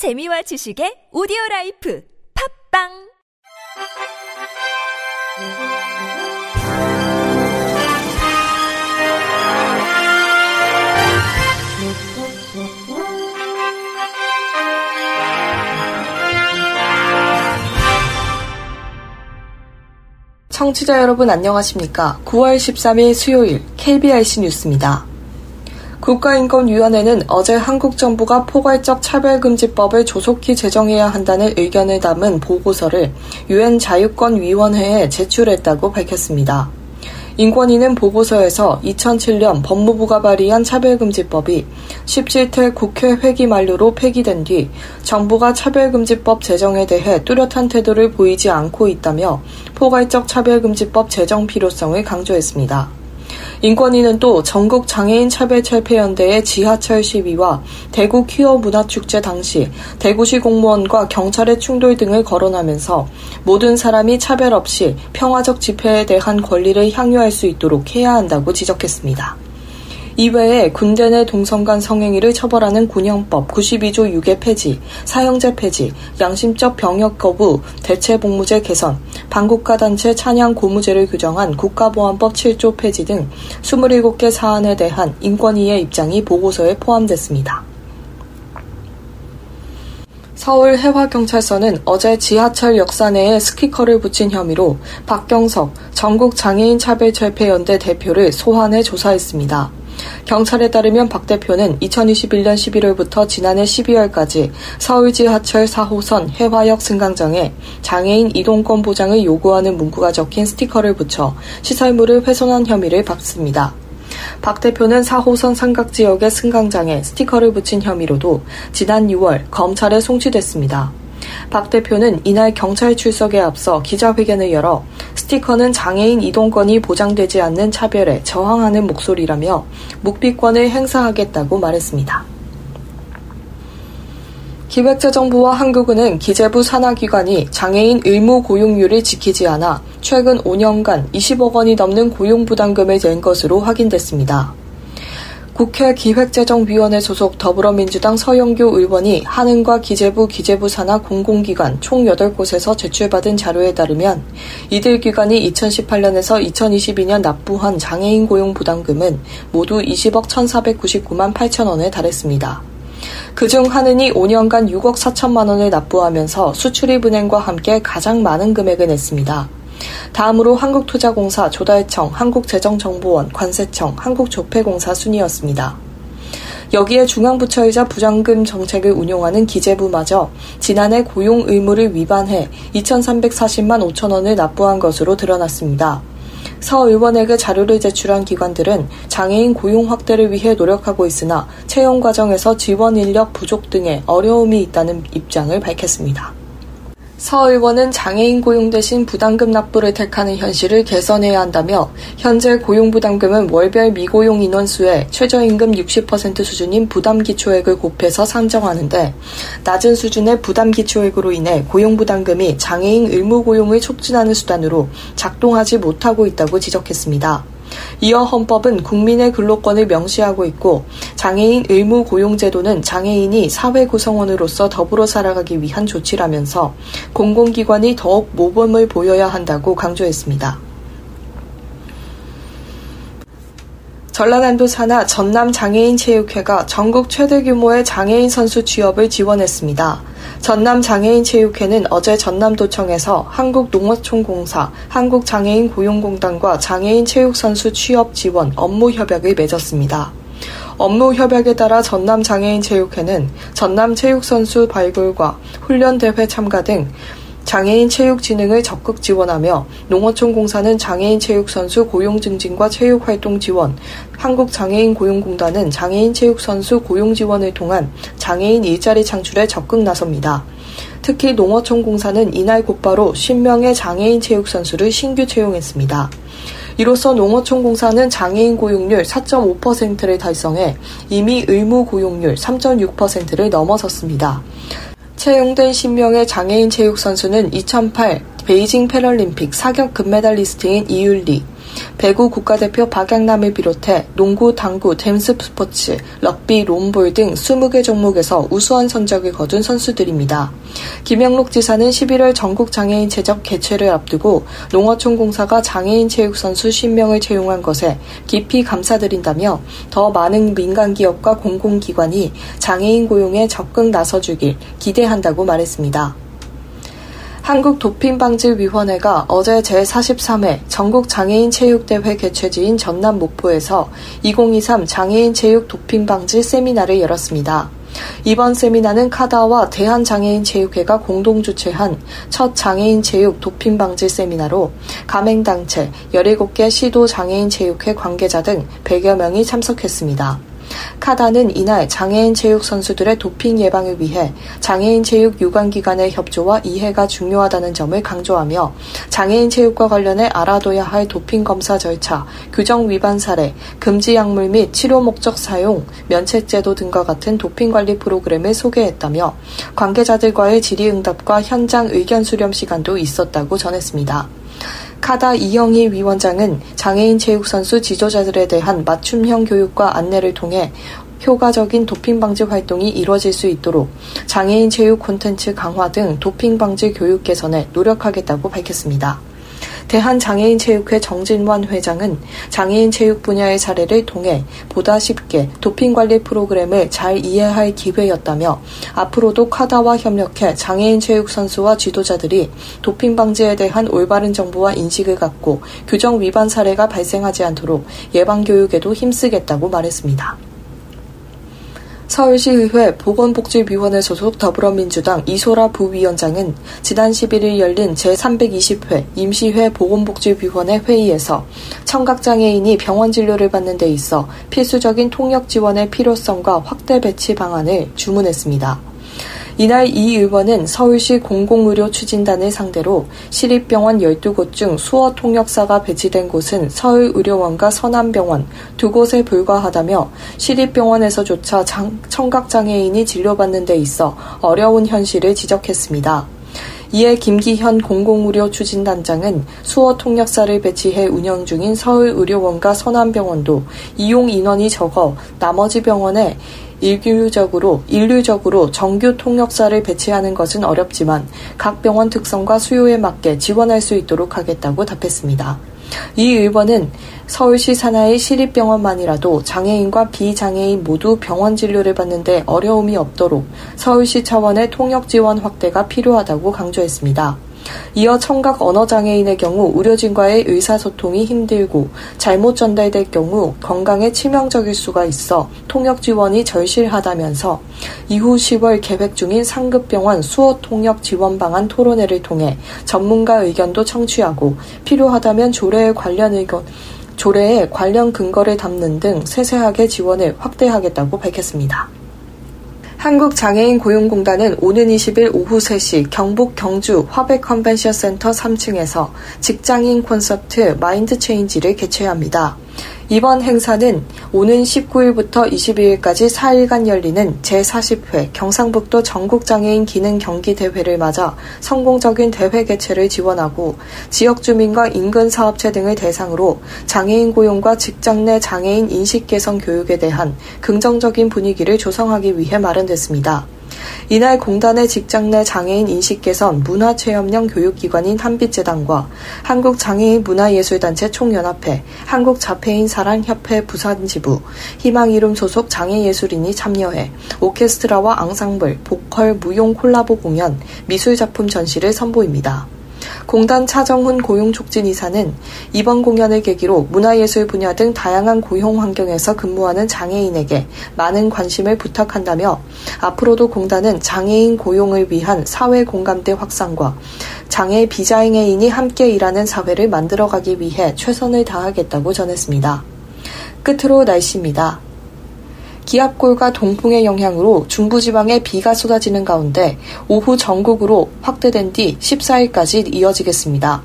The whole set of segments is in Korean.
재미와 지식의 오디오 라이프 팝빵 청취자 여러분 안녕하십니까? 9월 13일 수요일 KBRC 뉴스입니다. 국가인권위원회는 어제 한국 정부가 포괄적 차별금지법을 조속히 제정해야 한다는 의견을 담은 보고서를 유엔 자유권위원회에 제출했다고 밝혔습니다. 인권위는 보고서에서 2007년 법무부가 발의한 차별금지법이 17태 국회 회기 만료로 폐기된 뒤 정부가 차별금지법 제정에 대해 뚜렷한 태도를 보이지 않고 있다며 포괄적 차별금지법 제정 필요성을 강조했습니다. 인권위는 또 전국 장애인 차별 철폐연대의 지하철 시위와 대구 퀴어 문화축제 당시 대구시 공무원과 경찰의 충돌 등을 거론하면서 모든 사람이 차별 없이 평화적 집회에 대한 권리를 향유할 수 있도록 해야 한다고 지적했습니다. 이외에 군대 내 동성 간 성행위를 처벌하는 군형법 92조 6의 폐지, 사형제 폐지, 양심적 병역 거부, 대체 복무제 개선, 반국가 단체 찬양 고무제를 규정한 국가보안법 7조 폐지 등 27개 사안에 대한 인권위의 입장이 보고서에 포함됐습니다. 서울 해화경찰서는 어제 지하철 역사 내에 스티커를 붙인 혐의로 박경석 전국장애인차별철폐연대 대표를 소환해 조사했습니다. 경찰에 따르면 박 대표는 2021년 11월부터 지난해 12월까지 서울 지 하철 4호선 해화역 승강장에 장애인 이동권 보장을 요구하는 문구가 적힌 스티커를 붙여 시설물을 훼손한 혐의를 받습니다. 박 대표는 4호선 삼각 지역의 승강장에 스티커를 붙인 혐의로도 지난 6월 검찰에 송치됐습니다. 박 대표는 이날 경찰 출석에 앞서 기자회견을 열어 스티커는 장애인 이동권이 보장되지 않는 차별에 저항하는 목소리라며 묵비권을 행사하겠다고 말했습니다. 기획재정부와 한국은행 기재부 산하기관이 장애인 의무 고용률을 지키지 않아 최근 5년간 20억 원이 넘는 고용부담금을 낸 것으로 확인됐습니다. 국회 기획재정위원회 소속 더불어민주당 서영교 의원이 한은과 기재부 기재부 산하 공공기관 총 8곳에서 제출받은 자료에 따르면 이들 기관이 2018년에서 2022년 납부한 장애인 고용 부담금은 모두 20억 1,499만 8천 원에 달했습니다. 그중 한은이 5년간 6억 4천만 원을 납부하면서 수출입은행과 함께 가장 많은 금액을 냈습니다. 다음으로 한국투자공사, 조달청, 한국재정정보원, 관세청, 한국조폐공사 순이었습니다. 여기에 중앙부처이자 부장금 정책을 운용하는 기재부마저 지난해 고용 의무를 위반해 2,340만 5천 원을 납부한 것으로 드러났습니다. 서 의원에게 자료를 제출한 기관들은 장애인 고용 확대를 위해 노력하고 있으나 채용 과정에서 지원 인력 부족 등의 어려움이 있다는 입장을 밝혔습니다. 서 의원은 장애인 고용 대신 부담금 납부를 택하는 현실을 개선해야 한다며 현재 고용부담금은 월별 미고용 인원수의 최저임금 60% 수준인 부담기초액을 곱해서 산정하는데 낮은 수준의 부담기초액으로 인해 고용부담금이 장애인 의무고용을 촉진하는 수단으로 작동하지 못하고 있다고 지적했습니다. 이어 헌법은 국민의 근로권을 명시하고 있고 장애인 의무 고용 제도는 장애인이 사회 구성원으로서 더불어 살아가기 위한 조치라면서 공공기관이 더욱 모범을 보여야 한다고 강조했습니다. 전라남도 산하 전남 장애인 체육회가 전국 최대 규모의 장애인 선수 취업을 지원했습니다. 전남 장애인 체육회는 어제 전남도청에서 한국농어촌공사, 한국장애인 고용공단과 장애인 체육선수 취업 지원 업무 협약을 맺었습니다. 업무 협약에 따라 전남 장애인 체육회는 전남 체육선수 발굴과 훈련대회 참가 등 장애인 체육 진흥을 적극 지원하며 농어촌 공사는 장애인 체육 선수 고용 증진과 체육 활동 지원, 한국 장애인 고용공단은 장애인 체육 선수 고용 지원을 통한 장애인 일자리 창출에 적극 나섭니다. 특히 농어촌 공사는 이날 곧바로 10명의 장애인 체육 선수를 신규 채용했습니다. 이로써 농어촌 공사는 장애인 고용률 4.5%를 달성해 이미 의무 고용률 3.6%를 넘어섰습니다. 채용된 10명의 장애인 체육 선수는 2008 베이징 패럴림픽 사격 금메달리스트인 이율리, 배구 국가대표 박양남을 비롯해 농구, 당구, 댐스 스포츠, 럭비, 롬볼 등 20개 종목에서 우수한 성적을 거둔 선수들입니다. 김영록 지사는 11월 전국 장애인 체적 개최를 앞두고 농어촌 공사가 장애인 체육 선수 10명을 채용한 것에 깊이 감사드린다며 더 많은 민간 기업과 공공기관이 장애인 고용에 적극 나서주길 기대한다고 말했습니다. 한국도핑방지위원회가 어제 제43회 전국장애인 체육대회 개최지인 전남 목포에서 2023 장애인 체육 도핑방지 세미나를 열었습니다. 이번 세미나는 카다와 대한장애인체육회가 공동 주최한 첫 장애인 체육 도핑 방지 세미나로 가맹단체 17개 시도 장애인체육회 관계자 등 100여 명이 참석했습니다. 카다는 이날 장애인 체육 선수들의 도핑 예방을 위해 장애인 체육 유관 기관의 협조와 이해가 중요하다는 점을 강조하며 장애인 체육과 관련해 알아둬야 할 도핑 검사 절차, 규정 위반 사례, 금지 약물 및 치료 목적 사용, 면책 제도 등과 같은 도핑 관리 프로그램을 소개했다며 관계자들과의 질의응답과 현장 의견 수렴 시간도 있었다고 전했습니다. 카다 이영희 위원장은 장애인 체육선수 지도자들에 대한 맞춤형 교육과 안내를 통해 효과적인 도핑 방지 활동이 이루어질 수 있도록 장애인 체육 콘텐츠 강화 등 도핑 방지 교육 개선에 노력하겠다고 밝혔습니다. 대한장애인체육회 정진환 회장은 장애인 체육 분야의 사례를 통해 보다 쉽게 도핑 관리 프로그램을 잘 이해할 기회였다며 앞으로도 카다와 협력해 장애인 체육 선수와 지도자들이 도핑 방지에 대한 올바른 정보와 인식을 갖고 규정 위반 사례가 발생하지 않도록 예방 교육에도 힘쓰겠다고 말했습니다. 서울시의회 보건복지위원회 소속 더불어민주당 이소라 부위원장은 지난 11일 열린 제320회 임시회 보건복지위원회 회의에서 청각장애인이 병원 진료를 받는 데 있어 필수적인 통역 지원의 필요성과 확대 배치 방안을 주문했습니다. 이날 이 의원은 서울시 공공의료 추진단을 상대로 시립병원 12곳 중 수어 통역사가 배치된 곳은 서울의료원과 서남병원 두 곳에 불과하다며 시립병원에서조차 청각장애인이 진료받는 데 있어 어려운 현실을 지적했습니다. 이에 김기현 공공의료 추진단장은 수어 통역사를 배치해 운영 중인 서울의료원과 서남병원도 이용 인원이 적어 나머지 병원에 일률적으로, 일률적으로 정규 통역사를 배치하는 것은 어렵지만 각 병원 특성과 수요에 맞게 지원할 수 있도록 하겠다고 답했습니다. 이 의원은 서울시 산하의 시립병원만이라도 장애인과 비장애인 모두 병원 진료를 받는데 어려움이 없도록 서울시 차원의 통역 지원 확대가 필요하다고 강조했습니다. 이어 청각 언어장애인의 경우 의료진과의 의사소통이 힘들고 잘못 전달될 경우 건강에 치명적일 수가 있어 통역 지원이 절실하다면서 이후 10월 계획 중인 상급병원 수어 통역 지원 방안 토론회를 통해 전문가 의견도 청취하고 필요하다면 조례에 관련 의견 조례에 관련 근거를 담는 등 세세하게 지원을 확대하겠다고 밝혔습니다. 한국장애인 고용공단은 오는 20일 오후 3시 경북 경주 화백 컨벤션 센터 3층에서 직장인 콘서트 마인드 체인지를 개최합니다. 이번 행사는 오는 19일부터 22일까지 4일간 열리는 제40회 경상북도 전국장애인 기능 경기 대회를 맞아 성공적인 대회 개최를 지원하고 지역 주민과 인근 사업체 등을 대상으로 장애인 고용과 직장 내 장애인 인식 개선 교육에 대한 긍정적인 분위기를 조성하기 위해 마련됐습니다. 이날 공단의 직장 내 장애인 인식 개선 문화체험형 교육기관인 한빛재단과 한국장애인 문화예술단체 총연합회, 한국자폐인 사랑협회 부산지부, 희망이름 소속 장애예술인이 참여해 오케스트라와 앙상블, 보컬, 무용 콜라보 공연, 미술작품 전시를 선보입니다. 공단 차정훈 고용촉진 이사는 이번 공연을 계기로 문화예술 분야 등 다양한 고용 환경에서 근무하는 장애인에게 많은 관심을 부탁한다며 앞으로도 공단은 장애인 고용을 위한 사회 공감대 확산과 장애 비장애인이 함께 일하는 사회를 만들어가기 위해 최선을 다하겠다고 전했습니다. 끝으로 날씨입니다. 기압골과 동풍의 영향으로 중부지방에 비가 쏟아지는 가운데 오후 전국으로 확대된 뒤 14일까지 이어지겠습니다.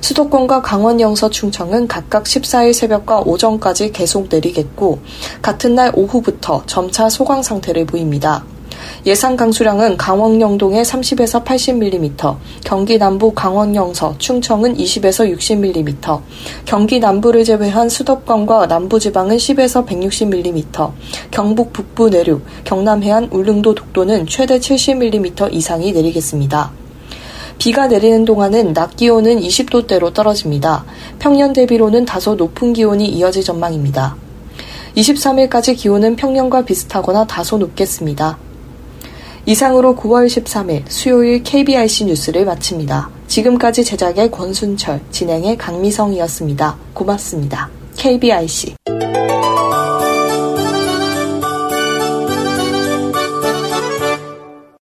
수도권과 강원 영서 충청은 각각 14일 새벽과 오전까지 계속 내리겠고 같은 날 오후부터 점차 소강 상태를 보입니다. 예상 강수량은 강원 영동에 30에서 80mm, 경기 남부 강원 영서, 충청은 20에서 60mm, 경기 남부를 제외한 수도권과 남부 지방은 10에서 160mm, 경북 북부 내륙, 경남 해안 울릉도 독도는 최대 70mm 이상이 내리겠습니다. 비가 내리는 동안은 낮 기온은 20도대로 떨어집니다. 평년 대비로는 다소 높은 기온이 이어질 전망입니다. 23일까지 기온은 평년과 비슷하거나 다소 높겠습니다. 이상으로 9월 13일 수요일 KBIC 뉴스를 마칩니다. 지금까지 제작의 권순철, 진행의 강미성이었습니다. 고맙습니다. KBIC